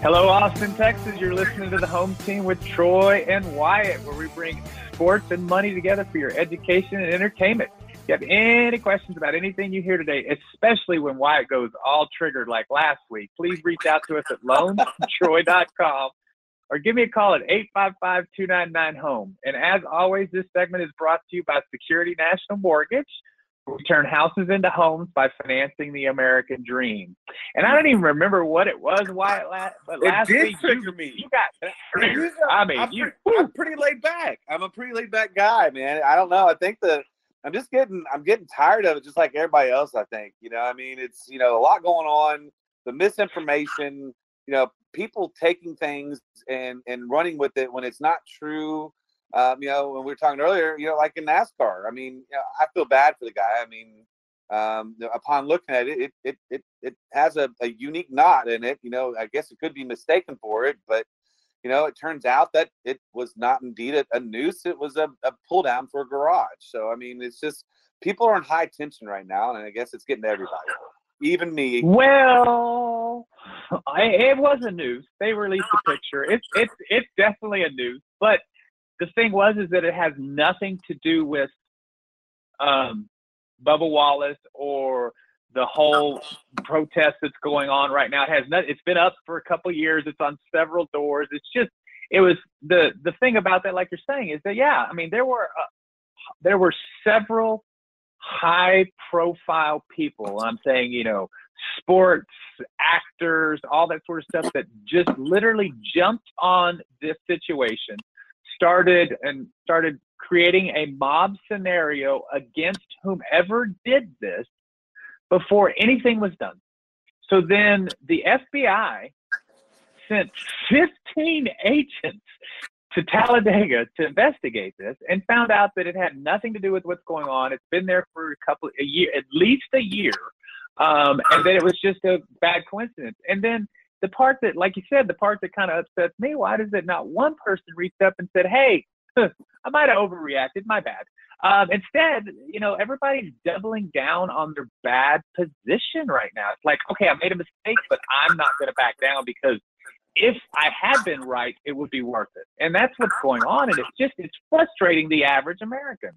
Hello, Austin, Texas. You're listening to the home team with Troy and Wyatt, where we bring sports and money together for your education and entertainment. If you have any questions about anything you hear today, especially when Wyatt goes all triggered like last week, please reach out to us at loantroy.com or give me a call at 855-299-HOME. And as always, this segment is brought to you by Security National Mortgage. We turn houses into homes by financing the American dream. And I don't even remember what it was, why it last, but last week you, me. you got. I mean, I'm, you. pretty, I'm pretty laid back. I'm a pretty laid back guy, man. I don't know. I think the I'm just getting I'm getting tired of it, just like everybody else. I think you know. I mean, it's you know a lot going on. The misinformation, you know, people taking things and and running with it when it's not true. Um, you know, when we were talking earlier, you know, like in NASCAR. I mean, you know, I feel bad for the guy. I mean, um, upon looking at it, it it it, it has a, a unique knot in it. You know, I guess it could be mistaken for it, but you know, it turns out that it was not indeed a, a noose. It was a, a pull down for a garage. So I mean, it's just people are in high tension right now, and I guess it's getting to everybody, even me. Well, I, it was a noose. They released a picture. It's it's it's definitely a noose, But the thing was is that it has nothing to do with um, Bubba Wallace or the whole protest that's going on right now. It has not. It's been up for a couple years. It's on several doors. It's just. It was the the thing about that, like you're saying, is that yeah. I mean, there were uh, there were several high profile people. I'm saying, you know, sports actors, all that sort of stuff that just literally jumped on this situation, started and started creating a mob scenario against whomever did this before anything was done. So then the FBI sent 15 agents to Talladega to investigate this and found out that it had nothing to do with what's going on. It's been there for a couple a year, at least a year, um, and that it was just a bad coincidence. And then the part that, like you said, the part that kind of upsets me: why does it not one person reached up and said, "Hey, I might have overreacted. My bad." Um, instead, you know, everybody's doubling down on their bad position right now. It's like, okay, I made a mistake, but I'm not going to back down because if I had been right, it would be worth it. And that's what's going on. And it's just, it's frustrating the average American.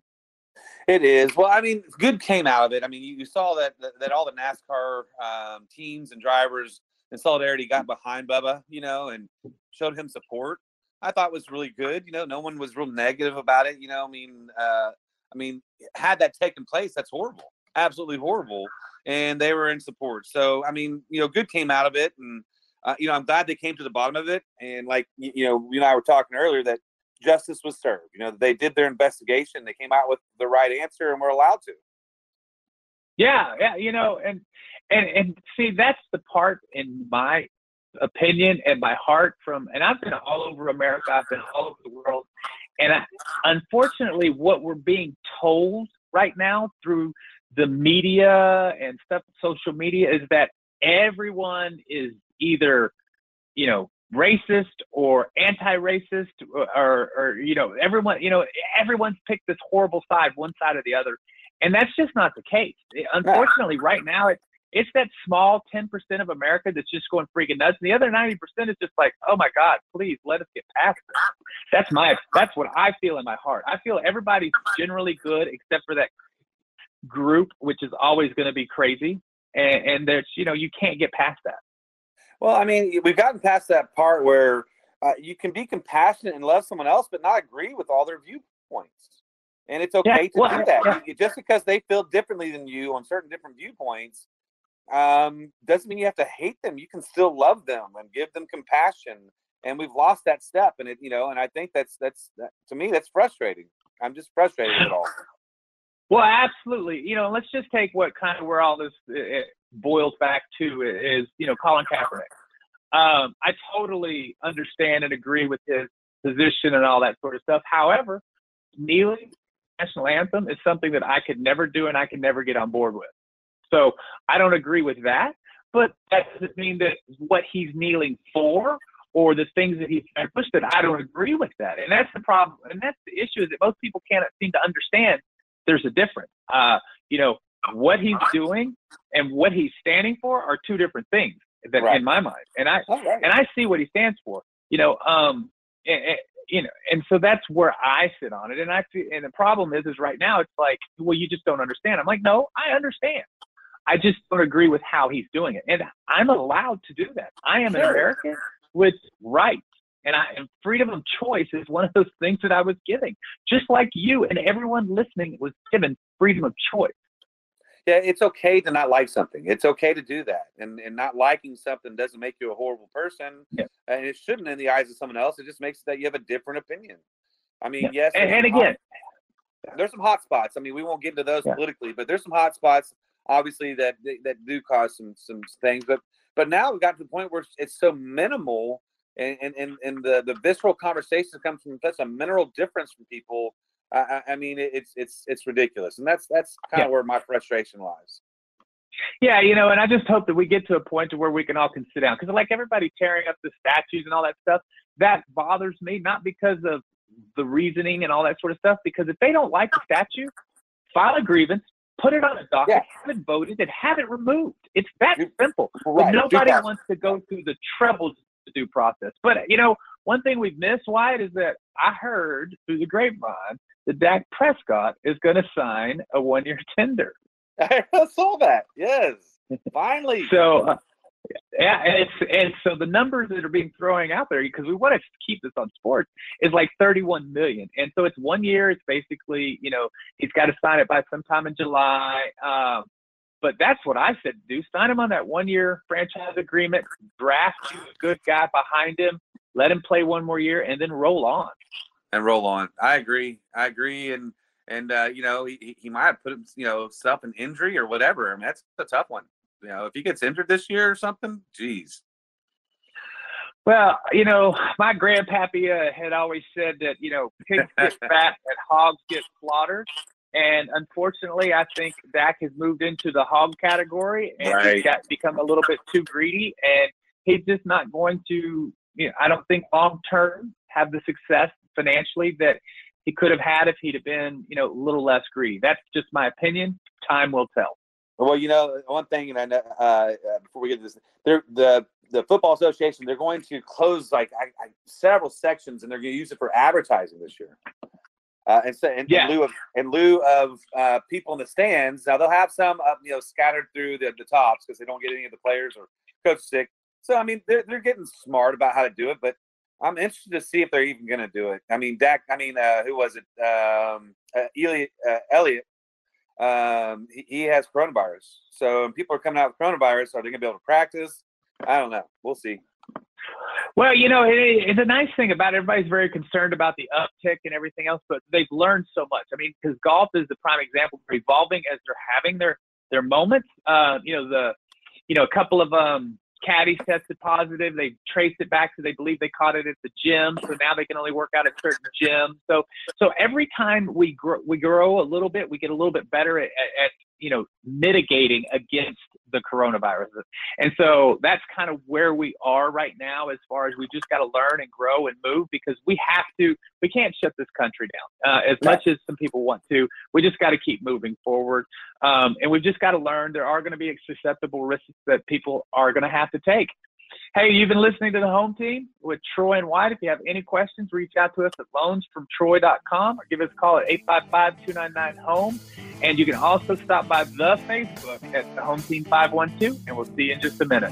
It is. Well, I mean, good came out of it. I mean, you, you saw that, that, that all the NASCAR um, teams and drivers in solidarity got behind Bubba, you know, and showed him support. I thought was really good. You know, no one was real negative about it. You know, I mean, uh, I mean, had that taken place, that's horrible, absolutely horrible. And they were in support. So, I mean, you know, good came out of it, and uh, you know, I'm glad they came to the bottom of it. And like, you, you know, you and I were talking earlier that justice was served. You know, they did their investigation, they came out with the right answer, and we're allowed to. Yeah, yeah, you know, and and and see, that's the part in my opinion and my heart from, and I've been all over America, I've been all over the world, and I, unfortunately, what we're being told right now through the media and stuff, social media, is that everyone is either, you know, racist or anti-racist or, or, you know, everyone, you know, everyone's picked this horrible side, one side or the other. and that's just not the case. Unfortunately, right now it's it's that small 10% of America that's just going freaking nuts. And the other 90% is just like, oh my God, please let us get past this. That's my, that's what I feel in my heart. I feel everybody's generally good except for that group, which is always going to be crazy. And, and there's, you know, you can't get past that. Well, I mean, we've gotten past that part where uh, you can be compassionate and love someone else, but not agree with all their viewpoints. And it's okay yeah, to well, do that. Yeah. Just because they feel differently than you on certain different viewpoints um, doesn't mean you have to hate them. You can still love them and give them compassion. And we've lost that step. And it, you know, and I think that's that's that, to me that's frustrating. I'm just frustrated at all. Well, absolutely. You know, let's just take what kind of where all this it boils back to is, you know, Colin Kaepernick. Um, I totally understand and agree with his position and all that sort of stuff. However, kneeling national anthem is something that I could never do and I can never get on board with. So I don't agree with that, but that doesn't mean that what he's kneeling for or the things that he's trying to push that I don't agree with that. And that's the problem. And that's the issue is that most people can't seem to understand there's a difference. Uh, you know, what he's doing and what he's standing for are two different things that right. in my mind. And I right. and I see what he stands for. You know, um, and, and, you know, and so that's where I sit on it. And I feel, and the problem is, is right now it's like, well, you just don't understand. I'm like, no, I understand. I just don't agree with how he's doing it, and I'm allowed to do that. I am an American with rights and I and freedom of choice is one of those things that I was giving, just like you and everyone listening was given freedom of choice. Yeah, it's okay to not like something. It's okay to do that, and and not liking something doesn't make you a horrible person, yeah. and it shouldn't in the eyes of someone else. It just makes that you have a different opinion. I mean, yeah. yes, and, and again, hot, there's some hot spots. I mean, we won't get into those yeah. politically, but there's some hot spots, obviously that that do cause some some things. But but now we've got to the point where it's so minimal and and, and the, the visceral conversations come from such a mineral difference from people. I, I mean, it's it's it's ridiculous, and that's that's kind of yeah. where my frustration lies. Yeah, you know, and I just hope that we get to a point to where we can all can sit down because, like everybody tearing up the statues and all that stuff, that bothers me not because of the reasoning and all that sort of stuff. Because if they don't like the statue, file a grievance, put it on a docket, yeah. have it voted, and have it removed. It's that simple. Right. Nobody wants to go through the troubles due process. But you know, one thing we've missed, Wyatt, is that I heard through the grapevine that Dak Prescott is going to sign a one-year tender. I saw that. Yes, finally. so. Uh, yeah, and it's and so the numbers that are being thrown out there because we want to keep this on sports is like 31 million, and so it's one year. It's basically you know he's got to sign it by sometime in July. Um, but that's what I said, do. Sign him on that one year franchise agreement, draft you a good guy behind him, let him play one more year, and then roll on. And roll on. I agree. I agree. And and uh, you know, he, he might have put you know, stuff in injury or whatever. I mean, that's a tough one. You know, if he gets injured this year or something, geez. Well, you know, my grandpappy uh, had always said that, you know, pigs get fat and hogs get slaughtered. And unfortunately, I think Dak has moved into the hog category and right. he's got become a little bit too greedy. And he's just not going to, you know, I don't think long term have the success financially that he could have had if he'd have been, you know, a little less greedy. That's just my opinion. Time will tell. Well, you know, one thing, and I know uh, before we get to this, the the football association they're going to close like I, I, several sections, and they're going to use it for advertising this year. Uh, and so, in, yeah. in lieu of in lieu of uh, people in the stands, now they'll have some uh, you know scattered through the, the tops because they don't get any of the players or coach sick. So I mean, they're they're getting smart about how to do it, but I'm interested to see if they're even going to do it. I mean, Dak. I mean, uh, who was it? Um, uh. Uh, Elliott. Um, he, he, has coronavirus. So people are coming out with coronavirus. Are they going to be able to practice? I don't know. We'll see. Well, you know, it, the nice thing about it, everybody's very concerned about the uptick and everything else, but they've learned so much. I mean, because golf is the prime example for evolving as they're having their their moments. Uh, you know, the you know a couple of um, caddies tested positive. They traced it back to they believe they caught it at the gym, so now they can only work out at certain gyms. So so every time we grow we grow a little bit, we get a little bit better at, at you know, mitigating against the coronavirus. And so that's kind of where we are right now as far as we just got to learn and grow and move because we have to, we can't shut this country down uh, as much as some people want to. We just got to keep moving forward. Um, and we've just got to learn there are going to be susceptible risks that people are going to have to take. Hey, you've been listening to the home team with Troy and Wyatt. If you have any questions, reach out to us at loansfromtroy.com or give us a call at 855 299 home. And you can also stop by the Facebook at the Home Team 512, and we'll see you in just a minute.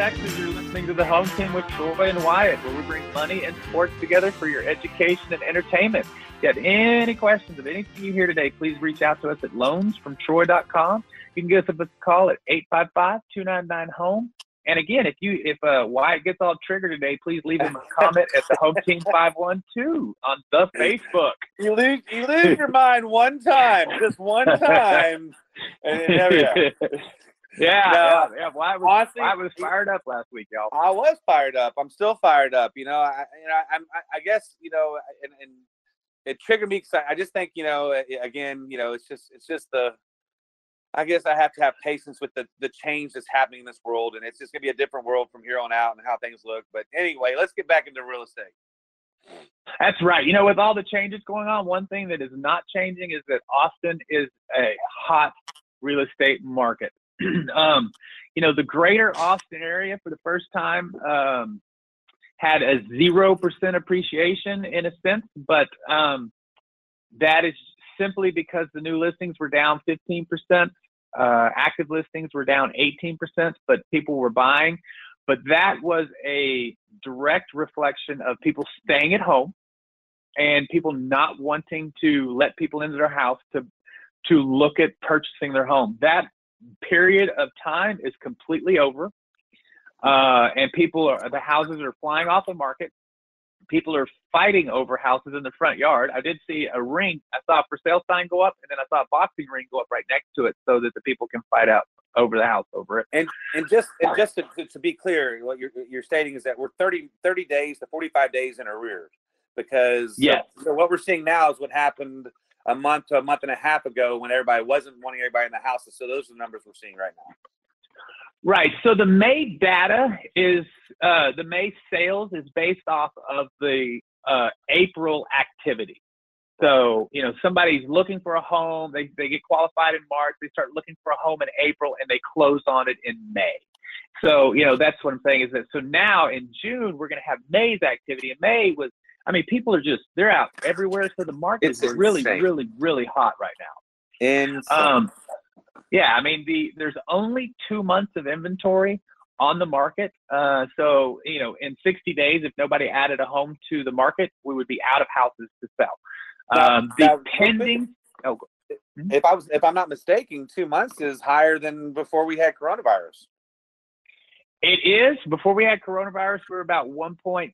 Texas. You're listening to the Home Team with Troy and Wyatt, where we bring money and sports together for your education and entertainment. If you have any questions of anything you hear today, please reach out to us at loansfromtroy.com. You can give us a call at 855-299-HOME. And again, if you if uh, Wyatt gets all triggered today, please leave him a comment at the Home Team 512 on the Facebook. You lose you lose your mind one time, just one time, and there we go. Yeah, No, yeah, yeah. Wyatt was honestly, Wyatt was fired up last week, y'all? I was fired up. I'm still fired up. You know, I, you know, I'm, I, I guess, you know, and, and it triggered me because I, I just think, you know, again, you know, it's just, it's just the, I guess I have to have patience with the the change that's happening in this world, and it's just gonna be a different world from here on out and how things look. But anyway, let's get back into real estate. That's right. You know, with all the changes going on, one thing that is not changing is that Austin is a hot real estate market. um, you know, the greater Austin area for the first time um, had a 0% appreciation in a sense, but um, that is simply because the new listings were down 15%. Uh, active listings were down 18%, but people were buying. But that was a direct reflection of people staying at home and people not wanting to let people into their house to to look at purchasing their home. That period of time is completely over, uh, and people are the houses are flying off the market. People are fighting over houses in the front yard. I did see a ring. I saw a for sale sign go up, and then I saw a boxing ring go up right next to it, so that the people can fight out over the house over it. And and just and just to, to, to be clear, what you're you're stating is that we're 30, 30 days to 45 days in arrears because Yes. so what we're seeing now is what happened a month to a month and a half ago when everybody wasn't wanting everybody in the houses. So those are the numbers we're seeing right now. Right. So the May data is uh, the May sales is based off of the uh, April activity. So you know somebody's looking for a home, they they get qualified in March, they start looking for a home in April, and they close on it in May. So you know that's what I'm saying is that so now in June we're going to have May's activity, and May was I mean people are just they're out everywhere. So the market It's is really insane. really really hot right now. And Um, yeah, I mean the there's only two months of inventory on the market. Uh, so you know, in 60 days, if nobody added a home to the market, we would be out of houses to sell. Um, the now, real quick, pending. Oh, go- if I was if I'm not mistaken, two months is higher than before we had coronavirus. it is before we had coronavirus, we were about 1.6,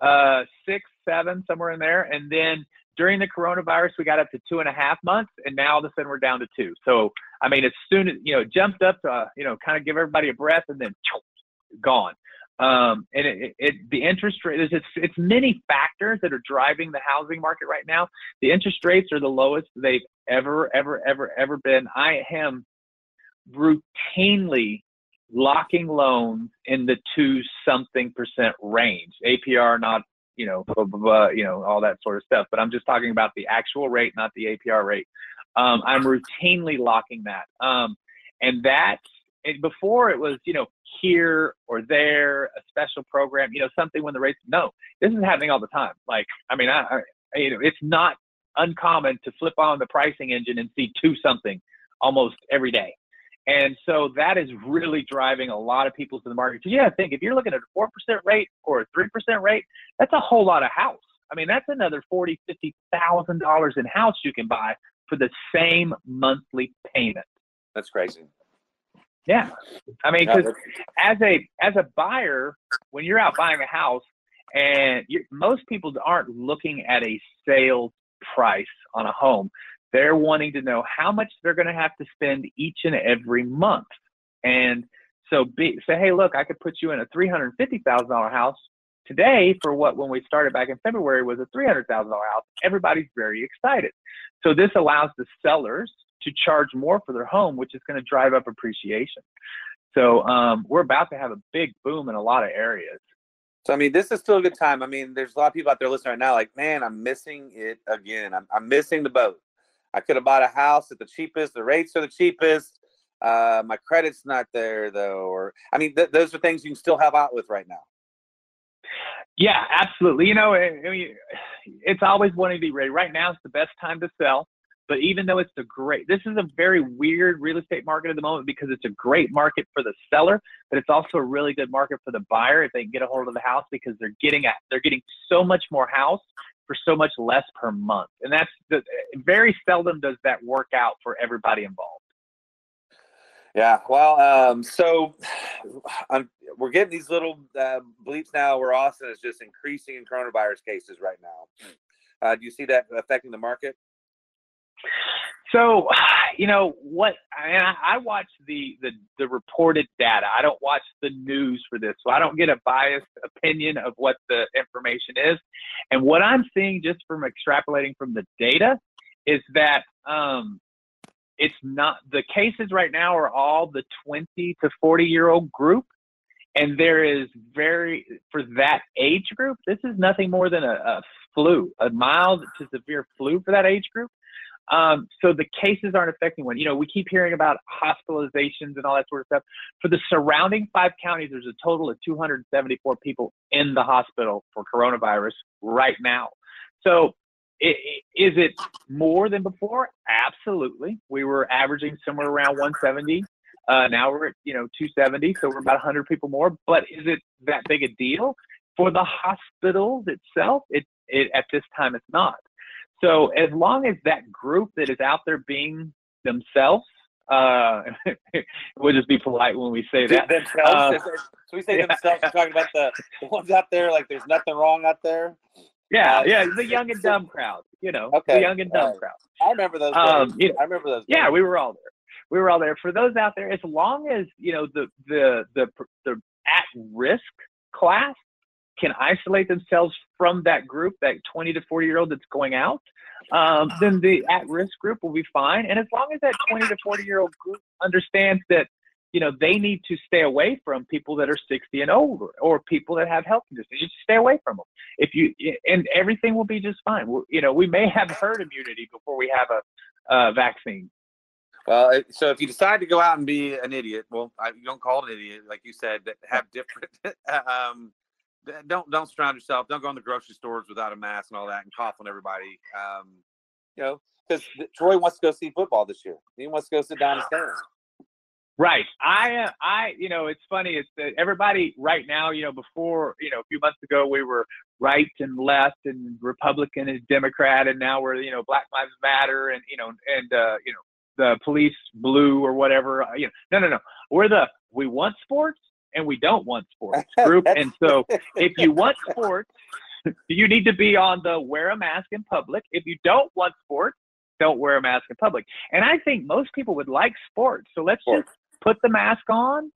uh, six, seven, somewhere in there, and then during the coronavirus, we got up to two and a half months, and now all of a sudden we're down to two. So, I mean, as soon as you know, jumped up to uh, you know, kind of give everybody a breath, and then gone. Um, and it, it, the interest rate is it's, it's many factors that are driving the housing market right now. The interest rates are the lowest they've ever, ever, ever, ever been. I am routinely locking loans in the two something percent range. APR not you know, blah, blah, blah, you know, all that sort of stuff. But I'm just talking about the actual rate, not the APR rate. Um, I'm routinely locking that. Um, and that before it was, you know, here or there, a special program, you know, something when the rates. No, this is happening all the time. Like, I mean, I, I you know, it's not uncommon to flip on the pricing engine and see two something almost every day. And so that is really driving a lot of people to the market. So yeah, I think if you're looking at a four percent rate or a three percent rate, that's a whole lot of house. I mean, that's another forty, fifty thousand dollars in house you can buy for the same monthly payment. That's crazy. Yeah, I mean, because as a as a buyer, when you're out buying a house, and most people aren't looking at a sales price on a home they're wanting to know how much they're going to have to spend each and every month. And so be, say, hey, look, I could put you in a $350,000 house today for what when we started back in February was a $300,000 house. Everybody's very excited. So this allows the sellers to charge more for their home, which is going to drive up appreciation. So um, we're about to have a big boom in a lot of areas. So I mean, this is still a good time. I mean, there's a lot of people out there listening right now, like, man, I'm missing it again. I'm, I'm missing the boat. I could have bought a house at the cheapest. The rates are the cheapest. Uh, my credit's not there though, or I mean, th- those are things you can still help out with right now. Yeah, absolutely. You know, I mean, it's always wanting to be ready. Right now, is the best time to sell. But even though it's a great, this is a very weird real estate market at the moment because it's a great market for the seller, but it's also a really good market for the buyer if they can get a hold of the house because they're getting at, they're getting so much more house for so much less per month. And that's the, very seldom does that work out for everybody involved. Yeah, well, um, so I'm, we're getting these little uh, bleeps now where Austin is just increasing in coronavirus cases right now. Uh, do you see that affecting the market? So, you know what? I, I watch the, the the reported data. I don't watch the news for this, so I don't get a biased opinion of what the information is. And what I'm seeing, just from extrapolating from the data, is that um, it's not the cases right now are all the 20 to 40 year old group, and there is very for that age group. This is nothing more than a, a flu, a mild to severe flu for that age group um, so the cases aren't affecting one. You know, we keep hearing about hospitalizations and all that sort of stuff. For the surrounding five counties, there's a total of 274 people in the hospital for coronavirus right now. So it, is it more than before? Absolutely. We were averaging somewhere around 170. Uh, now we're at you know 270, so we're about 100 people more. But is it that big a deal for the hospitals itself? It, it at this time it's not. So as long as that group that is out there being themselves, uh, we'll just be polite when we say that. Themselves. Uh, so we say yeah. themselves. We're talking about the, the ones out there, like there's nothing wrong out there. Yeah, uh, yeah, the young and dumb crowd. You know, okay. the young and dumb right. crowd. I remember those. Um, you know, I remember those. Yeah, we were all there. We were all there. For those out there, as long as you know the the the the at risk class can isolate themselves from that group, that 20 to 40 year old that's going out, um, then the at risk group will be fine. And as long as that 20 to 40 year old group understands that, you know, they need to stay away from people that are 60 and older or people that have health conditions. You just stay away from them. If you, and everything will be just fine. We're, you know, we may have herd immunity before we have a, a vaccine. Well, so if you decide to go out and be an idiot, well, I, you don't call it an idiot, like you said, that have different um, don't don't surround yourself. Don't go in the grocery stores without a mask and all that, and cough on everybody. Um, you know, because Troy wants to go see football this year. He wants to go sit down and stand. Right. I, uh, I, you know, it's funny. It's that everybody right now, you know, before, you know, a few months ago, we were right and left and Republican and Democrat, and now we're, you know, Black Lives Matter and, you know, and, uh, you know, the police blue or whatever. Uh, you know, no, no, no. We're the we want sports and we don't want sports group. and so if you want sports, you need to be on the wear a mask in public. If you don't want sports, don't wear a mask in public. And I think most people would like sports. So let's sports. just put the mask on,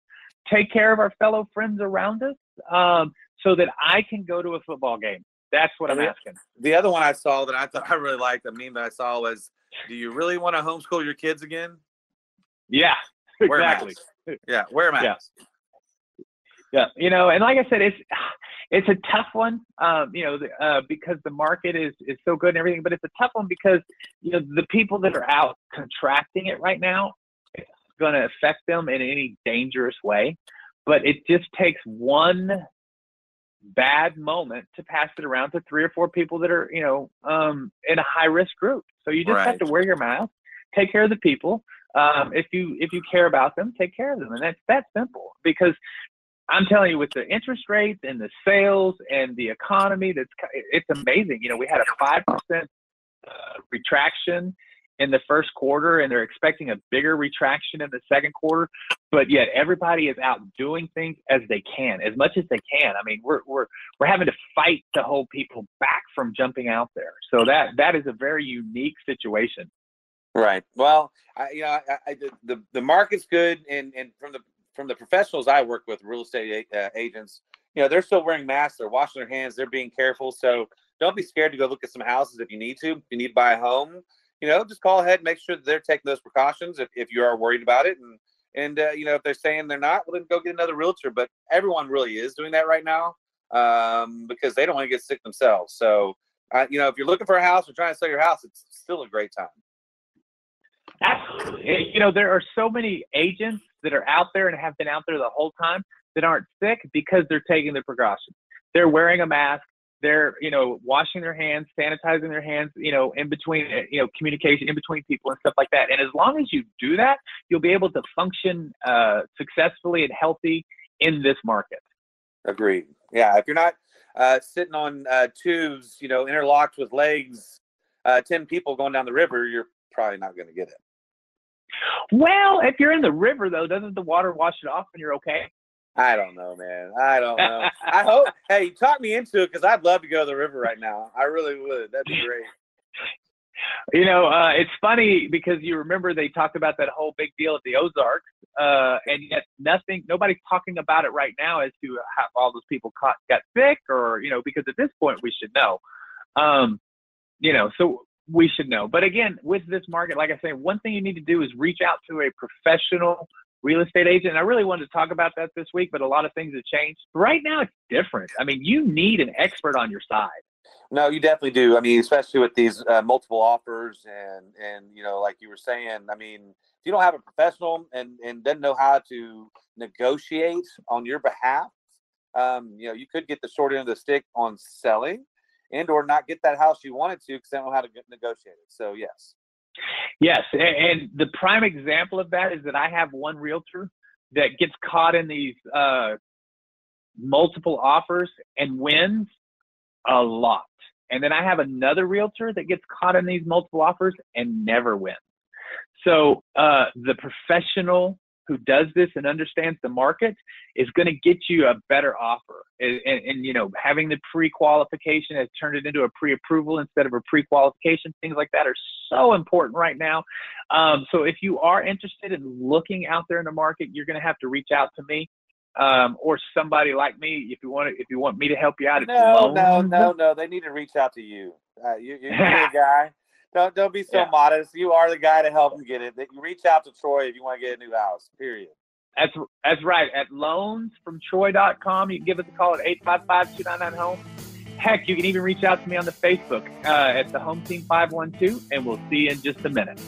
take care of our fellow friends around us, um, so that I can go to a football game. That's what I'm the, asking. The other one I saw that I thought I really liked, a meme that I saw was, "Do you really want to homeschool your kids again?" Yeah, wear exactly. Yeah, wear a mask. Yeah. Yeah, you know, and like I said, it's it's a tough one, um, you know, uh, because the market is is so good and everything. But it's a tough one because you know the people that are out contracting it right now, it's going to affect them in any dangerous way. But it just takes one bad moment to pass it around to three or four people that are you know um, in a high risk group. So you just right. have to wear your mask, take care of the people. Um, if you if you care about them, take care of them, and that's that simple. Because I'm telling you, with the interest rates and the sales and the economy, that's it's amazing. You know, we had a five percent uh, retraction in the first quarter, and they're expecting a bigger retraction in the second quarter. But yet, everybody is out doing things as they can, as much as they can. I mean, we're we're we're having to fight to hold people back from jumping out there. So that that is a very unique situation. Right. Well, I, you know, I, I, the the market's good, and and from the from the professionals I work with, real estate uh, agents, you know, they're still wearing masks, they're washing their hands, they're being careful. So don't be scared to go look at some houses if you need to. If you need to buy a home, you know, just call ahead and make sure they're taking those precautions if, if you are worried about it. And, and uh, you know, if they're saying they're not, well, then go get another realtor. But everyone really is doing that right now um, because they don't want to get sick themselves. So, uh, you know, if you're looking for a house or trying to sell your house, it's still a great time. Absolutely. You know, there are so many agents that are out there and have been out there the whole time that aren't sick because they're taking the precautions. They're wearing a mask. They're, you know, washing their hands, sanitizing their hands, you know, in between, you know, communication in between people and stuff like that. And as long as you do that, you'll be able to function uh, successfully and healthy in this market. Agreed. Yeah. If you're not uh, sitting on uh, tubes, you know, interlocked with legs, uh, 10 people going down the river, you're probably not going to get it. Well, if you're in the river though, doesn't the water wash it off and you're okay? I don't know, man. I don't know. I hope. Hey, you talk me into it because I'd love to go to the river right now. I really would. That'd be great. You know, uh, it's funny because you remember they talked about that whole big deal at the Ozarks, uh, and yet nothing, nobody's talking about it right now as to how all those people caught, got sick, or you know, because at this point we should know. Um, you know, so we should know. But again, with this market, like I say, one thing you need to do is reach out to a professional real estate agent. And I really wanted to talk about that this week, but a lot of things have changed. Right now, it's different. I mean, you need an expert on your side. No, you definitely do. I mean, especially with these uh, multiple offers, and and you know, like you were saying, I mean, if you don't have a professional and and doesn't know how to negotiate on your behalf, um, you know, you could get the short end of the stick on selling and or not get that house you wanted to because they don't know how to negotiate it. So yes. Yes, and the prime example of that is that I have one realtor that gets caught in these uh, multiple offers and wins a lot. And then I have another realtor that gets caught in these multiple offers and never wins. So uh, the professional who does this and understands the market is going to get you a better offer. And, and, and, you know, having the pre-qualification has turned it into a pre-approval instead of a pre-qualification. Things like that are so important right now. Um, so if you are interested in looking out there in the market, you're going to have to reach out to me. Um, or somebody like me, if you want to, if you want me to help you out. No, no, no, no. They need to reach out to you. Uh, you you're a guy. Don't don't be so yeah. modest. You are the guy to help them get it. You reach out to Troy if you want to get a new house. Period. That's that's right. At loansfromtroy.com, you can give us a call at 855-299-HOME. Heck, you can even reach out to me on the Facebook uh, at the Home Team 512, and we'll see you in just a minute.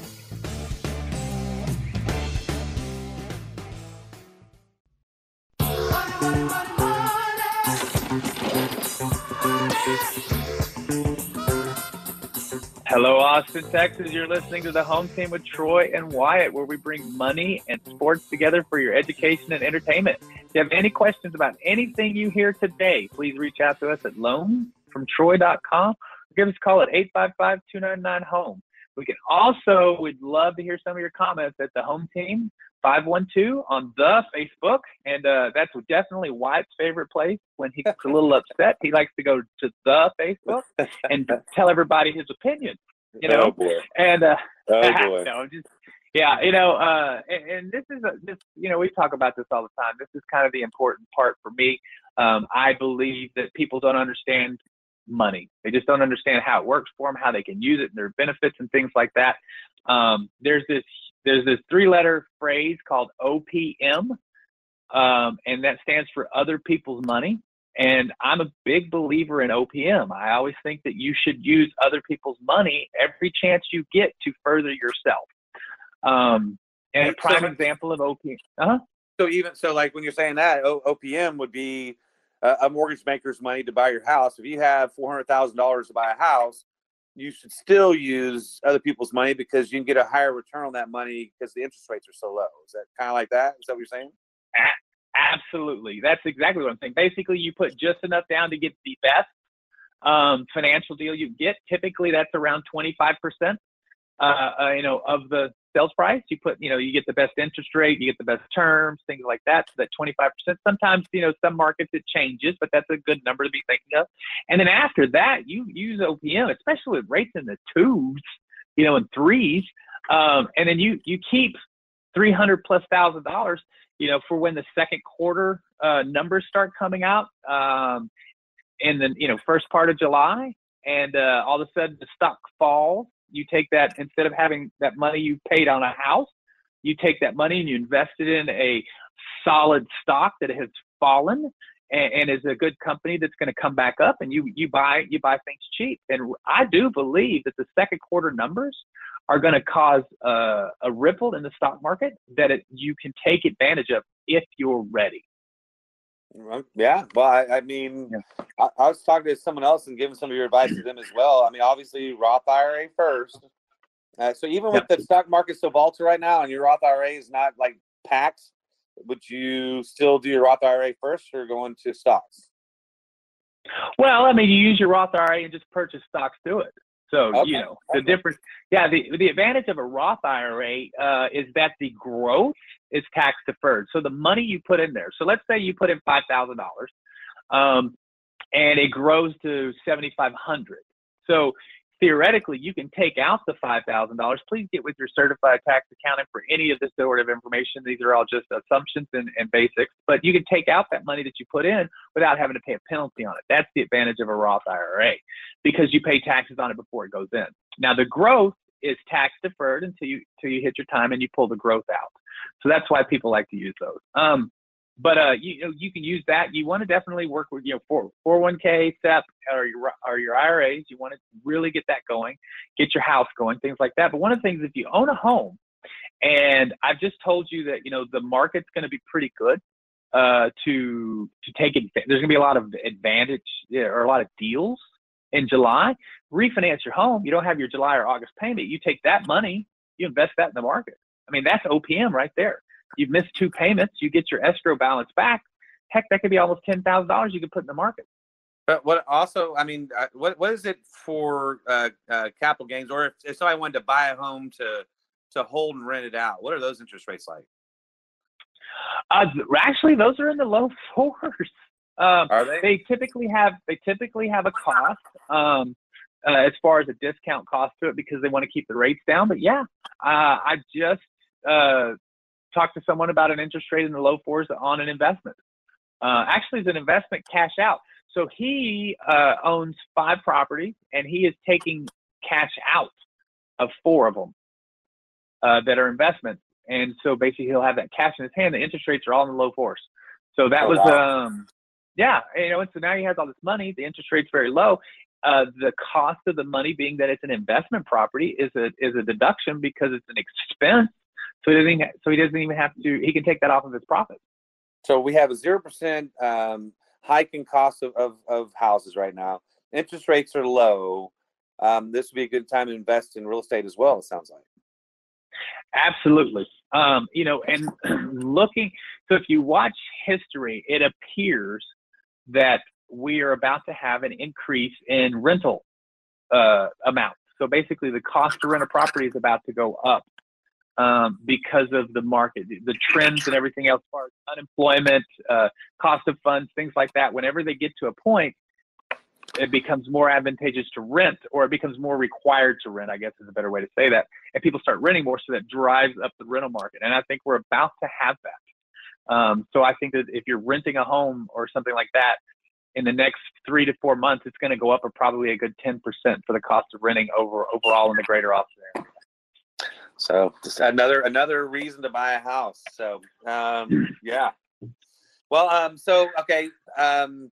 Hello, Austin, Texas. You're listening to the home team with Troy and Wyatt, where we bring money and sports together for your education and entertainment. If you have any questions about anything you hear today, please reach out to us at loansfromtroy.com or give us a call at 855-299-HOME. We can also, we'd love to hear some of your comments at the home team 512 on the Facebook. And uh, that's definitely Wyatt's favorite place when he's a little upset. He likes to go to the Facebook and tell everybody his opinion. You know, oh boy. and uh, Oh boy. no, just yeah, you know, uh, and, and this is a, this, you know, we talk about this all the time. This is kind of the important part for me. Um, I believe that people don't understand money. They just don't understand how it works for them, how they can use it, and their benefits and things like that. Um, there's this there's this three letter phrase called OPM, um, and that stands for other people's money. And I'm a big believer in OPM. I always think that you should use other people's money every chance you get to further yourself. Um, and a prime example of OPM. Uh-huh. So even so, like when you're saying that, o- OPM would be a, a mortgage maker's money to buy your house. If you have four hundred thousand dollars to buy a house, you should still use other people's money because you can get a higher return on that money because the interest rates are so low. Is that kind of like that? Is that what you're saying? Absolutely. That's exactly what I'm saying. Basically, you put just enough down to get the best um, financial deal you get. Typically, that's around 25%, uh, uh, you know, of the sales price. You put, you know, you get the best interest rate, you get the best terms, things like that. So that 25%. Sometimes, you know, some markets it changes, but that's a good number to be thinking of. And then after that, you use OPM, especially with rates in the twos, you know, and threes. Um, and then you you keep 300 plus thousand dollars you know, for when the second quarter uh, numbers start coming out um, in the you know first part of July, and uh, all of a sudden the stock falls. You take that instead of having that money you paid on a house, you take that money and you invest it in a solid stock that has fallen and, and is a good company that's going to come back up, and you you buy you buy things cheap. And I do believe that the second quarter numbers are going to cause uh, a ripple in the stock market that it, you can take advantage of if you're ready. Yeah. Well, I, I mean, I, I was talking to someone else and giving some of your advice to them as well. I mean, obviously, Roth IRA first. Uh, so even with the stock market so volatile right now, and your Roth IRA is not like packed, would you still do your Roth IRA first, or go into stocks? Well, I mean, you use your Roth IRA and just purchase stocks to it. So Okay, you know the okay. difference. Yeah, the the advantage of a Roth IRA uh, is that the growth is tax deferred. So the money you put in there. So let's say you put in five thousand dollars, um, and it grows to seventy five hundred. So theoretically, you can take out the five thousand dollars. Please get with your certified tax accountant for any of this sort of information. These are all just assumptions and, and basics. But you can take out that money that you put in without having to pay a penalty on it. That's the advantage of a Roth IRA because you pay taxes on it before it goes in. Now the growth is tax deferred until you until you hit your time and you pull the growth out. So that's why people like to use those. Um, but uh, you, you know, you can use that. You want to definitely work with you know four four one k SEP or your or your IRAs. You want to really get that going, get your house going, things like that. But one of the things, if you own a home, and I've just told you that you know the market's going to be pretty good uh, to to take it. There's going to be a lot of advantage or a lot of deals in July. Refinance your home. You don't have your July or August payment. You take that money, you invest that in the market. I mean, that's OPM right there. You've missed two payments. You get your escrow balance back. Heck, that could be almost ten thousand dollars you could put in the market. But what also, I mean, uh, what what is it for uh, uh, capital gains, or if, if somebody wanted to buy a home to to hold and rent it out? What are those interest rates like? Uh, actually, those are in the low fours. Um, Are they? they typically have they typically have a cost um, uh, as far as a discount cost to it because they want to keep the rates down. But yeah, uh, I just uh, talked to someone about an interest rate in the low fours on an investment. Uh, actually, it's an investment cash out. So he uh, owns five properties and he is taking cash out of four of them uh, that are investments. And so basically, he'll have that cash in his hand. The interest rates are all in the low fours. So that Oh, was wow. um, yeah, you know, and so now he has all this money. The interest rate's very low. Uh, the cost of the money being that it's an investment property is a is a deduction because it's an expense. So he doesn't even, so he doesn't even have to. He can take that off of his profit. So we have a zero percent um, hike in cost of, of, of houses right now. Interest rates are low. Um, this would be a good time to invest in real estate as well. It sounds like. Absolutely. Um, you know, and looking, so if you watch history, it appears that we are about to have an increase in rental uh, amounts. So basically, the cost to rent a property is about to go up. Um, because of the market, the trends and everything else, far as unemployment, uh, cost of funds, things like that. Whenever they get to a point, it becomes more advantageous to rent, or it becomes more required to rent. I guess is a better way to say that. And people start renting more, so that drives up the rental market. And I think we're about to have that. Um, so I think that if you're renting a home or something like that, in the next three to four months, it's going to go up a, probably a good 10% for the cost of renting over overall in the greater Austin area. So just another another reason to buy a house. So um, yeah. Well, um, so okay. Um,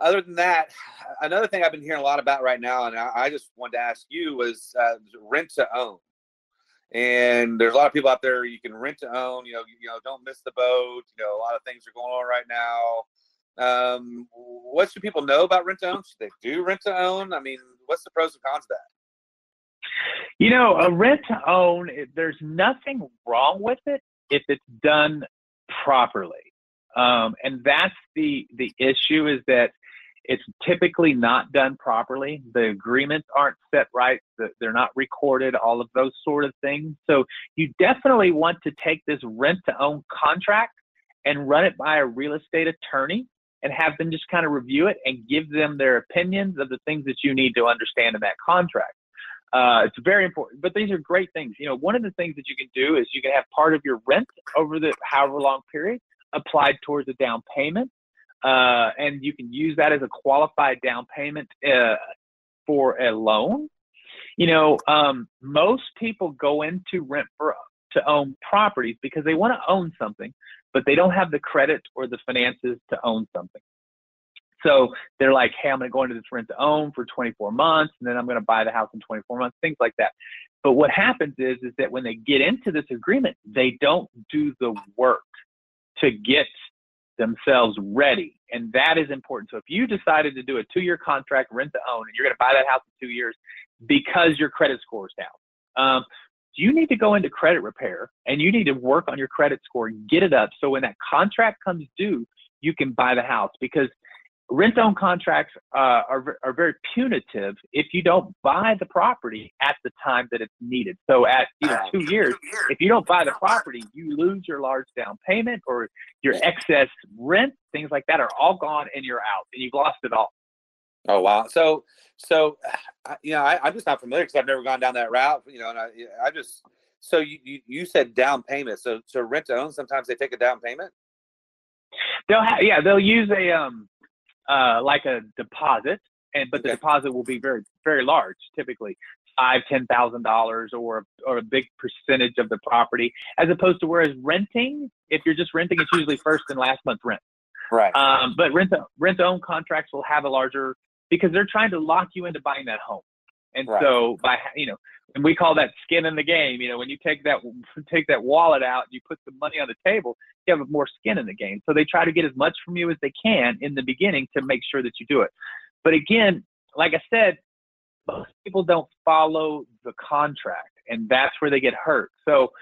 other than that, another thing I've been hearing a lot about right now, and I, I just wanted to ask you was uh, rent to own. And there's a lot of people out there you can rent to own. You know, you, you know, don't miss the boat. You know, a lot of things are going on right now. Um, what should people know about rent to own? Should they do rent to own? I mean, what's the pros and cons of that? You know, a rent to own, there's nothing wrong with it if it's done properly. Um, and that's the the issue is that it's typically not done properly. The agreements aren't set right. They're not recorded. All of those sort of things. So you definitely want to take this rent to own contract and run it by a real estate attorney and have them just kind of review it and give them their opinions of the things that you need to understand in that contract. Uh, it's very important, but these are great things. You know, one of the things that you can do is you can have part of your rent over the however long period applied towards a down payment, uh, and you can use that as a qualified down payment uh, for a loan. You know, um, most people go into rent for to own properties because they want to own something, but they don't have the credit or the finances to own something. So they're like, hey, I'm going to go into this rent to own for 24 months, and then I'm going to buy the house in 24 months, things like that. But what happens is, is that when they get into this agreement, they don't do the work to get themselves ready. And that is important. So if you decided to do a two year contract, rent to own, and you're going to buy that house in two years because your credit score is down, um, you need to go into credit repair and you need to work on your credit score and get it up. So when that contract comes due, you can buy the house because rent own contracts uh, are, are very punitive if you don't buy the property at the time that it's needed. So at you know, two years, if you don't buy the property, you lose your large down payment or your excess rent, things like that are all gone and you're out and you've lost it all. Oh wow! So, so you know, I, am just not familiar because I've never gone down that route. You know, and I, I just so you, you you said down payment. So so rent to own sometimes they take a down payment. They'll have yeah they'll use a um uh, like a deposit, and but the deposit will be very very large, typically five ten thousand dollars or or a big percentage of the property, as opposed to whereas renting, if you're just renting, it's usually first and last month rent. Right. Um, but rent rent own contracts will have a larger because they're trying to lock you into buying that home. And right. so by you know, and we call that skin in the game. You know, when you take that take that wallet out, and you put the money on the table, you have more skin in the game. So they try to get as much from you as they can in the beginning to make sure that you do it. But again, like I said, most people don't follow the contract, and that's where they get hurt. So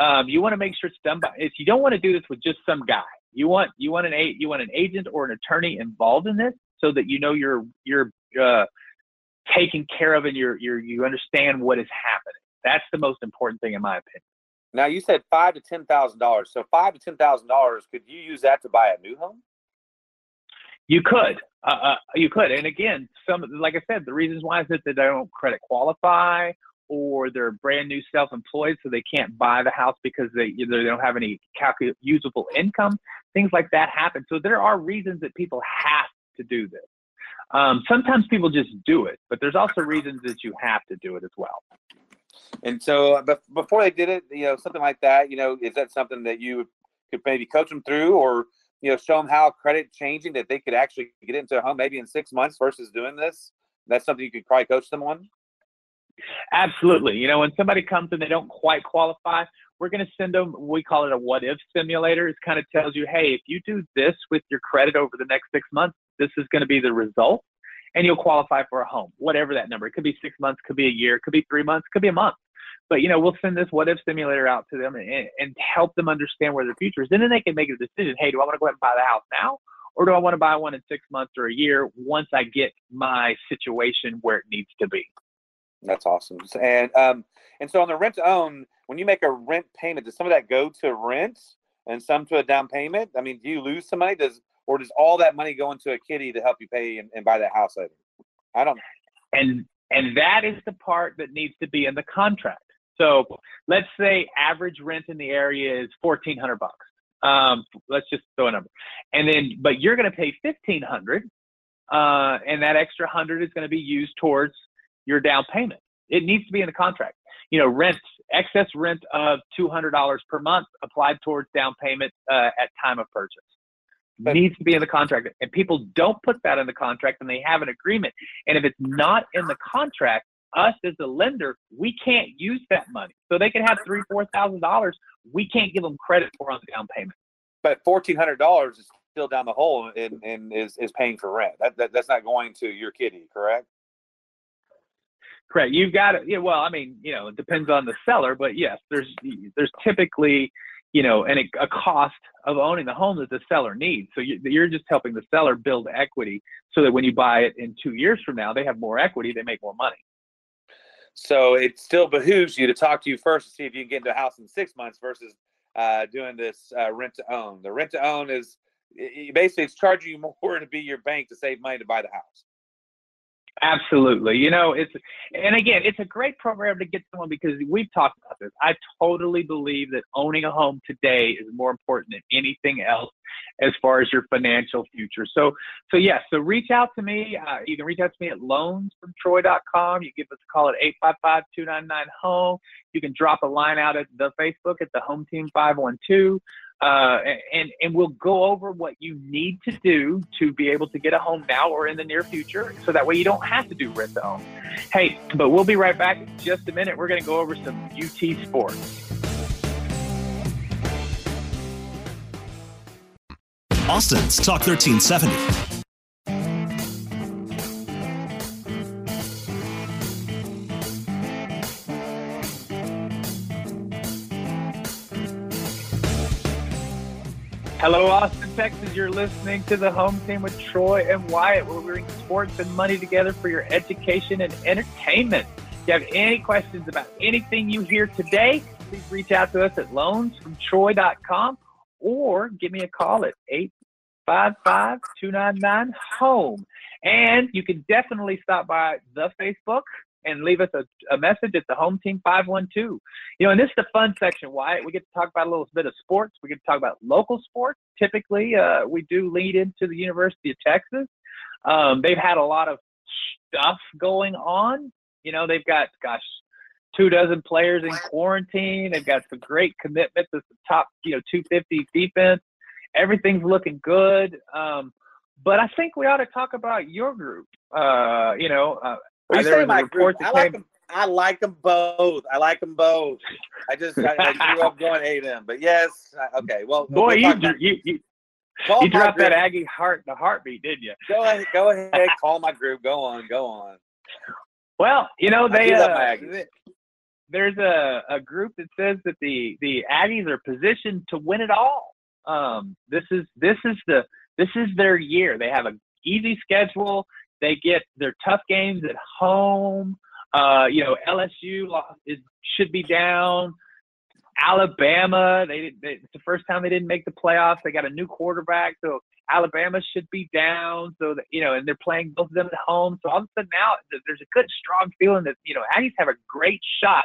um, you want to make sure it's done by. If you don't want to do this with just some guy, you want you want an you want an agent or an attorney involved in this so that you know you're you're uh, taken care of and you're you're you understand what is happening. That's the most important thing in my opinion. Now you said five to ten thousand dollars. So five to ten thousand dollars, could you use that to buy a new home? You could, uh, uh, you could, and again, some like I said, the reasons why is that they don't credit qualify or they're brand new self-employed, so they can't buy the house because they either they don't have any calcu- usable income. Things like that happen. So there are reasons that people have to do this. Um, sometimes people just do it, but there's also reasons that you have to do it as well. And so, but before they did it, you know, something like that, you know, is that something that you could maybe coach them through, or you know, show them how credit changing that they could actually get into a home maybe in six months versus doing this? That's something you could probably coach them on. Absolutely. You know, when somebody comes and they don't quite qualify, we're going to send them, we call it a what if simulator. It kind of tells you, hey, if you do this with your credit over the next six months, this is going to be the result. And you'll qualify for a home, whatever that number. It could be six months, could be a year, could be three months, could be a month. But you know, we'll send this what if simulator out to them and, and help them understand where their future is. And then they can make a decision. Hey, do I want to go ahead and buy the house now? Or do I want to buy one in six months or a year once I get my situation where it needs to be? That's awesome. And um, and so on the rent to own, when you make a rent payment, does some of that go to rent and some to a down payment? I mean, do you lose some money? Does or does all that money go into a kitty to help you pay and, and buy that house later? I don't. And and that is the part that needs to be in the contract. So let's say average rent in the area is fourteen hundred bucks. Um, let's just throw a number, and then but you're going to pay fifteen hundred, uh, and that extra hundred is going to be used towards your down payment. It needs to be in the contract. You know, rent excess rent of two hundred dollars per month applied towards down payment uh, at time of purchase. But- needs to be in the contract, and people don't put that in the contract, and they have an agreement. And if it's not in the contract, us as a lender, we can't use that money. So they can have three, four thousand dollars. We can't give them credit for on the down payment. But fourteen hundred dollars is still down the hole and, and is, is paying for rent. That, that that's not going to your kitty, correct? Correct. You've got to. Yeah. Well, I mean, you know, it depends on the seller, but yes, there's there's typically, you know, an, a cost of owning the home that the seller needs. So you, you're just helping the seller build equity, so that when you buy it in two years from now, they have more equity, they make more money. So it still behooves you to talk to you first to see if you can get into a house in six months versus uh, doing this uh, rent to own. The rent to own is i- i- basically it's charging you more to be your bank to save money to buy the house. Absolutely. You know, it's and again, it's a great program to get someone because we've talked about this. I totally believe that owning a home today is more important than anything else as far as your financial future. So, so yes, so reach out to me. Uh, you can reach out to me at loansfromtroy.com. You give us a call at 855-299-HOME. You can drop a line out at the Facebook at the Home Team 512. Uh, and and we'll go over what you need to do to be able to get a home now or in the near future, so that way you don't have to do rent to own. Hey, but we'll be right back in just a minute. We're going to go over some UT sports. Austin's Talk 1370. Hello, Austin, Texas. You're listening to the home team with Troy and Wyatt, where we bring sports and money together for your education and entertainment. If you have any questions about anything you hear today, please reach out to us at loansfromtroy.com or give me a call at 855 299 HOME. And you can definitely stop by the Facebook and leave us a, a message at the Home Team 512. You know, and this is the fun section, Wyatt. We get to talk about a little bit of sports. We get to talk about local sports. Typically, uh, we do lead into the University of Texas. Um, they've had a lot of stuff going on. You know, they've got, gosh, two dozen players in quarantine. They've got some great commitments. to the top, you know, 250 defense. Everything's looking good. Um, but I think we ought to talk about your group. Uh, you know, uh, Well, you there say was a my group. I like came- them. I like them both. I like them both. I just I, I grew up going A them, but yes, I- okay. Well, boy, we'll you, you, you, call you dropped that. Aggie heart a heartbeat, didn't you? Go ahead, go ahead. Call my group. Go on, go on. Well, you know, they, uh, there's a, a group that says that the, the Aggies are positioned to win it all. Um, this is this is the this is their year. They have an easy schedule. They get their tough games at home. Uh, you know, LSU is, should be down. Alabama, they, they it's the first time they didn't make the playoffs. They got a new quarterback, so Alabama should be down. So that you know, and they're playing both of them at home. So all of a sudden now there's a good, strong feeling that you know Aggies have a great shot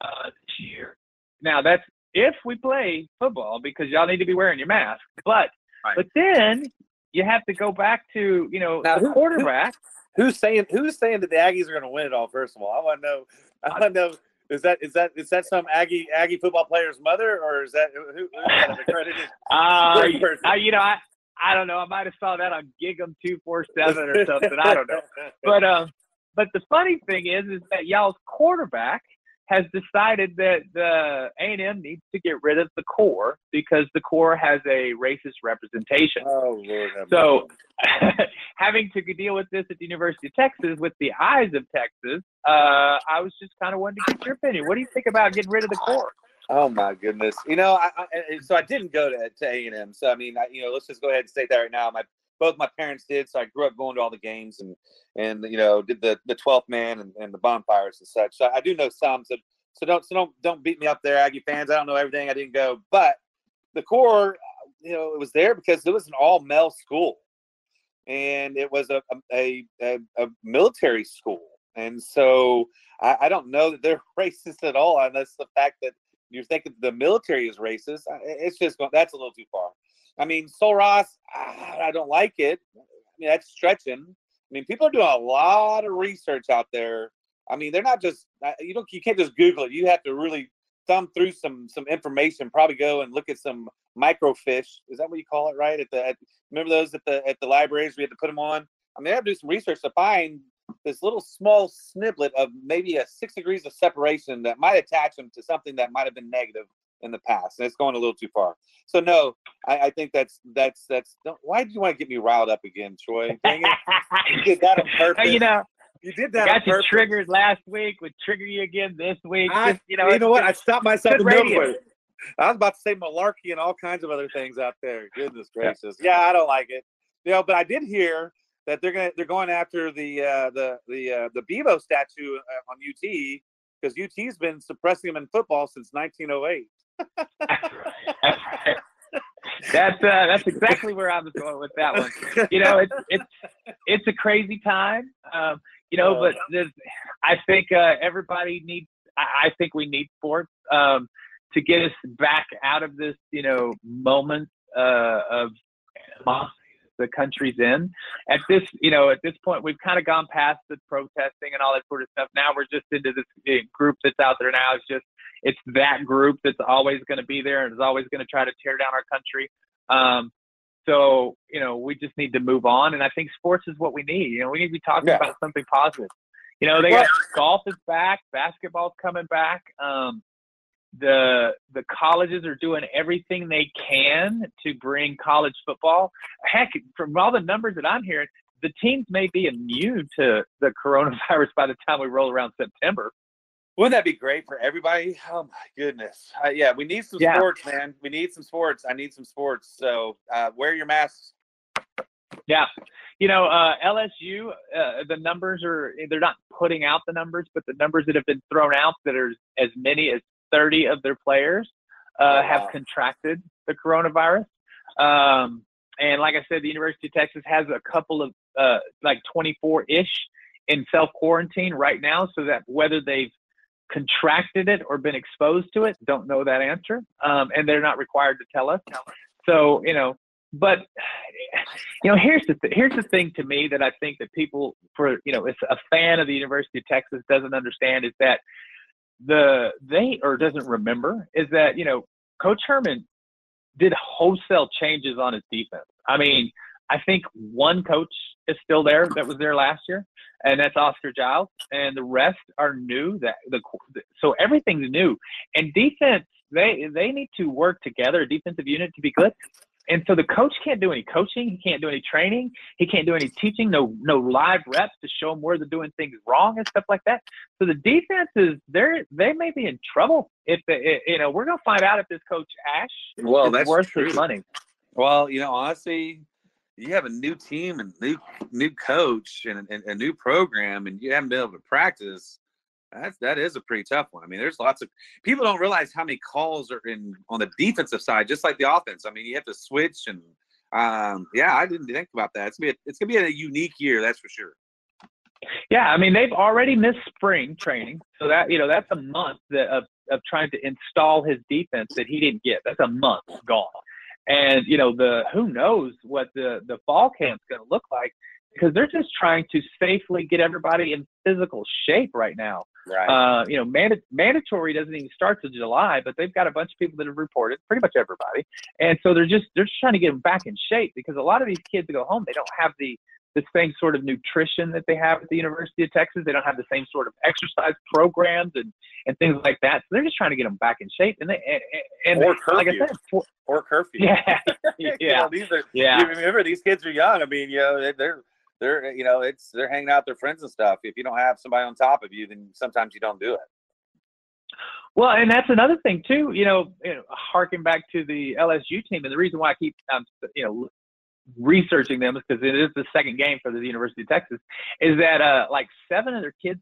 uh, this year. Now that's if we play football because y'all need to be wearing your mask. But Right. but then you have to go back to you know Now, the who- who- quarterback. Who's saying who's saying that the Aggies are going to win it all? First of all, I want to know. I want to know. Is that is that is that some Aggie Aggie football player's mother, or is that who, an accredited? Uh, I, you know, I I don't know. I might have saw that on Gig'em two four seven or something. I don't know. But um, but the funny thing is, is that y'all's quarterback has decided that the A and M needs to get rid of the Corps because the Corps has a racist representation. oh Lord. So, having to deal with this at the University of Texas with the eyes of Texas, uh, I was just kind of wanting to get your opinion. What do you think about getting rid of the Corps? Oh my goodness! You know, I, I, so I didn't go to to A and M. So I mean, I, you know, let's just go ahead and state that right now. My both my parents did, so I grew up going to all the games and and you know did the the 12th man and, and the bonfires and such. So I do know some. So so don't so don't don't beat me up there, Aggie fans. I don't know everything. I didn't go, but the Corps, you know, it was there because it was an all male school, and it was a a, a, a military school, and so I, I don't know that they're racist at all, unless the fact that you're thinking the military is racist. It's just that's a little too far. I mean, Sul Ross, I don't like it. I mean, that's stretching. I mean, people are doing a lot of research out there. I mean, they're not just uh, you don't you can't just Google it. You have to really thumb through some some information. Probably go and look at some microfiche. Is that what you call it? Right at the at, remember those at the at the libraries we had to put them on. I mean, they have to do some research to find this little small sniblet of maybe a six degrees of separation that might attach them to something that might have been negative in the past. And it's going a little too far. So no, I, I think that's that's that's. Why do you want to get me riled up again, Troy? Dang it. you did that on purpose. You know. You did that. Got you triggered last week. Would trigger you again this week. I, Just, you know, you know what? I stopped myself in middle I was about to say malarkey and all kinds of other things out there. Goodness gracious. Yeah, I don't like it. You know, but I did hear that they're gonna they're going after the uh, the the uh, the Bevo statue uh, on UT because UT's been suppressing them in football since 1908. That's uh, that's exactly where I was going with that one. You know, it's it's it's a crazy time. Um, you know, but I think uh, everybody needs. I, I think we need sports um, to get us back out of this, you know, moment uh, of the country's in. At this, you know, at this point, we've kind of gone past the protesting and all that sort of stuff. Now we're just into this eh, group that's out there now. It's just, it's that group that's always going to be there and is always going to try to tear down our country. Um, so, you know, we just need to move on. And I think sports is what we need. You know, we need to be talking yeah. about something positive. You know, they got golf is back, basketball's coming back. Um, the the colleges are doing everything they can to bring college football. Heck, from all the numbers that I'm hearing, the teams may be immune to the coronavirus by the time we roll around September. Wouldn't that be great for everybody? Oh my goodness! Uh, yeah, we need some yeah. sports, man. We need some sports. I need some sports. So uh, wear your masks. Yeah, you know uh, LSU. Uh, the numbers are—they're not putting out the numbers, but the numbers that have been thrown out that are as many as 30 of their players uh, oh, wow. have contracted the coronavirus. Um, and like I said, the University of Texas has a couple of uh, like 24 ish in self quarantine right now, so that whether they've contracted it or been exposed to it, don't know that answer. Um, and they're not required to tell us. So, you know, but you know, here's the th- here's the thing to me that I think that people for you know, it's a fan of the University of Texas doesn't understand is that the they or doesn't remember is that you know Coach Herman did wholesale changes on his defense. I mean, I think one coach is still there that was there last year, and that's Oscar Giles, and the rest are new. That the so everything's new, and defense they they need to work together, a defensive unit, to be good and so the coach can't do any coaching. He can't do any training. He can't do any teaching. No, no live reps to show them where they're doing things wrong and stuff like that. So the defense is they're they may be in trouble if they, you know we're gonna find out if this coach Ash well that's worth true. his money. Well, you know, honestly, you have a new team and new new coach and, and a new program, and you haven't been able to practice that's that is a pretty tough one. I mean, there's lots of people don't realize how many calls are in on the defensive side, just like the offense. I mean, you have to switch and um, yeah, I didn't think about that. It's gonna be a, it's gonna be a unique year, that's for sure. Yeah, I mean they've already missed spring training, so that you know that's a month that, of of trying to install his defense that he didn't get. That's a month gone, and you know the who knows what the the fall camp's going to look like because they're just trying to safely get everybody in physical shape right now. Right. Uh, you know, manda- mandatory doesn't even start till July, but they've got a bunch of people that have reported, pretty much everybody, and so they're just they're just trying to get them back in shape because a lot of these kids that go home, they don't have the the same sort of nutrition that they have at the University of Texas. They don't have the same sort of exercise programs and, and things like that. So they're just trying to get them back in shape. And they and, and or curfew. like I said, for, or curfew. Yeah, yeah. you know, these are yeah. remember these kids are young. I mean, you know, they're they're you know it's they're hanging out with their friends and stuff. If you don't have somebody on top of you, then sometimes you don't do it. Well, and that's another thing too. You know, you know harking back to the LSU team, and the reason why I keep um, you know researching them because it is the second game for the University of Texas, is that uh, like seven of their kids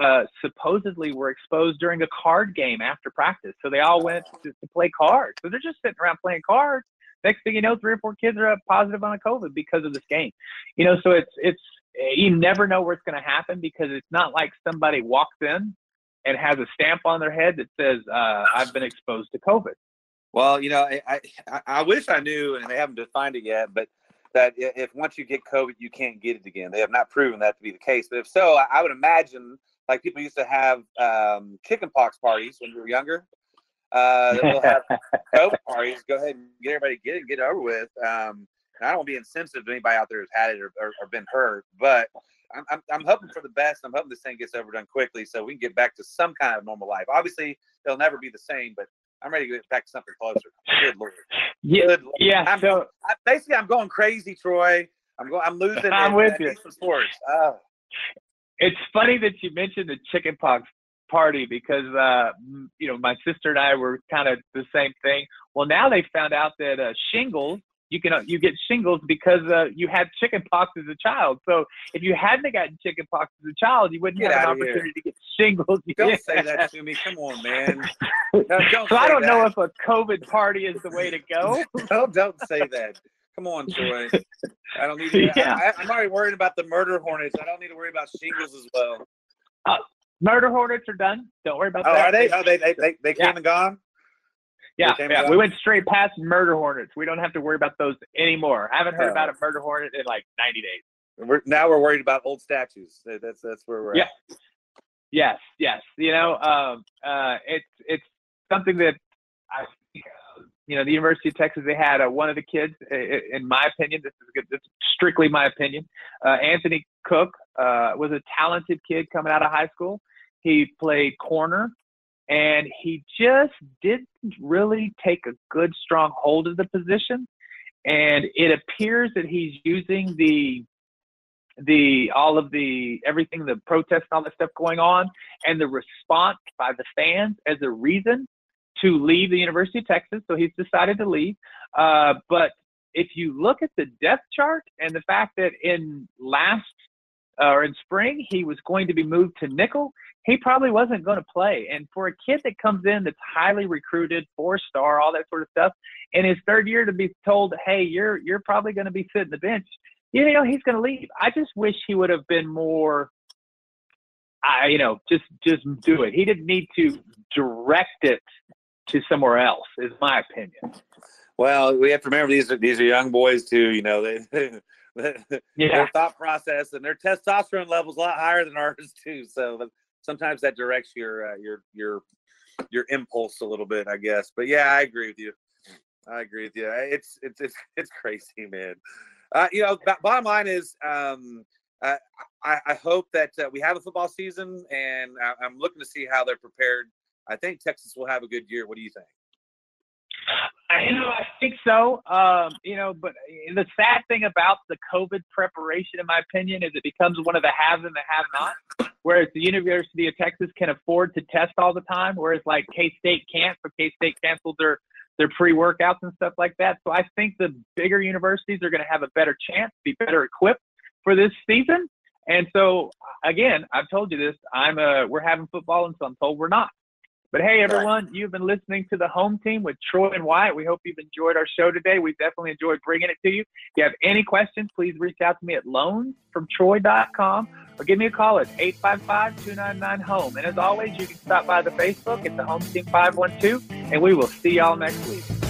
uh, supposedly were exposed during a card game after practice. So they all went to, to play cards. So they're just sitting around playing cards. Next thing you know, three or four kids are positive on a COVID because of this game. You know, so it's it's you never know where it's going to happen because it's not like somebody walks in and has a stamp on their head that says uh, I've been exposed to COVID. Well, you know, I, I I wish I knew, and they haven't defined it yet, but that if once you get COVID, you can't get it again. They have not proven that to be the case. But if so, I would imagine like people used to have um, chicken pox parties when you were younger. Uh, we'll have COVID parties. Go ahead and get everybody get it, get it over with. Um, I don't want to be insensitive to anybody out there who's had it or, or, or been hurt, but I'm, I'm, I'm, hoping for the best. I'm hoping this thing gets overdone quickly so we can get back to some kind of normal life. Obviously, it'll never be the same, but I'm ready to get back to something closer. Good lord. Yeah. Yeah. I'm, so I, basically, I'm going crazy, Troy. I'm going. I'm losing. I'm with you. Sports. Oh. It's funny that you mentioned the chickenpox party because uh, you know my sister and I were kind of the same thing. Well, now they found out that uh, shingles you can uh, you get shingles because uh, you had chickenpox as a child. So if you hadn't gotten chickenpox as a child, you wouldn't get have an opportunity to get shingles. Don't yeah. say that to me. Come on, man. No, so I don't that. know if a COVID party is the way to go. no, don't say that. Come on, Troy. I don't need to. Yeah. I, am already worried about the murder hornets. I don't need to worry about shingles as well. Uh, murder hornets are done. Don't worry about oh, that. Are they? Oh, they they they, they came yeah. and gone. Yeah, yeah. we went straight past murder hornets. We don't have to worry about those anymore. I haven't heard about a murder hornet in like 90 days. We're now we're worried about old statues. That's that's where we're yeah. at. Yes, yes. You know, um, uh, it's it's something that I, you know, the University of Texas. They had uh, one of the kids, in my opinion, this is good. This is strictly my opinion. Uh, Anthony Cook uh, was a talented kid coming out of high school. He played corner and he just didn't really take a good strong hold of the position. And it appears that he's using the the all of the everything the protests and all that stuff going on and the response by the fans as a reason to leave the university of texas. So he's decided to leave. Uh, but if you look at the depth chart and the fact that in last or in spring he was going to be moved to nickel he probably wasn't going to play. And for a kid that comes in that's highly recruited, four star, all that sort of stuff, in his third year to be told, "Hey, you're you're probably going to be sitting the bench," you know, he's going to leave. I just wish he would have been more. I, you know, just just do it. He didn't need to direct it to somewhere else. Is my opinion. Well, we have to remember these are these are young boys too. You know, they, yeah. their thought process and their testosterone levels a lot higher than ours too. So sometimes that directs your uh, your your your impulse a little bit, I guess. But yeah, I agree with you. I agree with you. It's it's it's it's crazy, man. Uh, you know, b- bottom line is, um, uh, I, I hope that uh, we have a football season, and I, I'm looking to see how they're prepared. I think Texas will have a good year. What do you think? You know, I think so. Um, you know, but the sad thing about the COVID preparation, in my opinion, is it becomes one of the haves and the have-nots. Whereas the University of Texas can afford to test all the time, whereas like K State can't. So K State canceled their their pre-workouts and stuff like that. So I think the bigger universities are going to have a better chance, be better equipped for this season. And so again, I've told you this. I'm a we're having football, and so I'm told we're not. But hey, everyone, you've been listening to the home team with Troy and Wyatt. We hope you've enjoyed our show today. We definitely enjoyed bringing it to you. If you have any questions, please reach out to me at loansfromtroy.com or give me a call at 855-299-HOME. And as always, you can stop by the Facebook at the Home Team 512, and we will see y'all next week.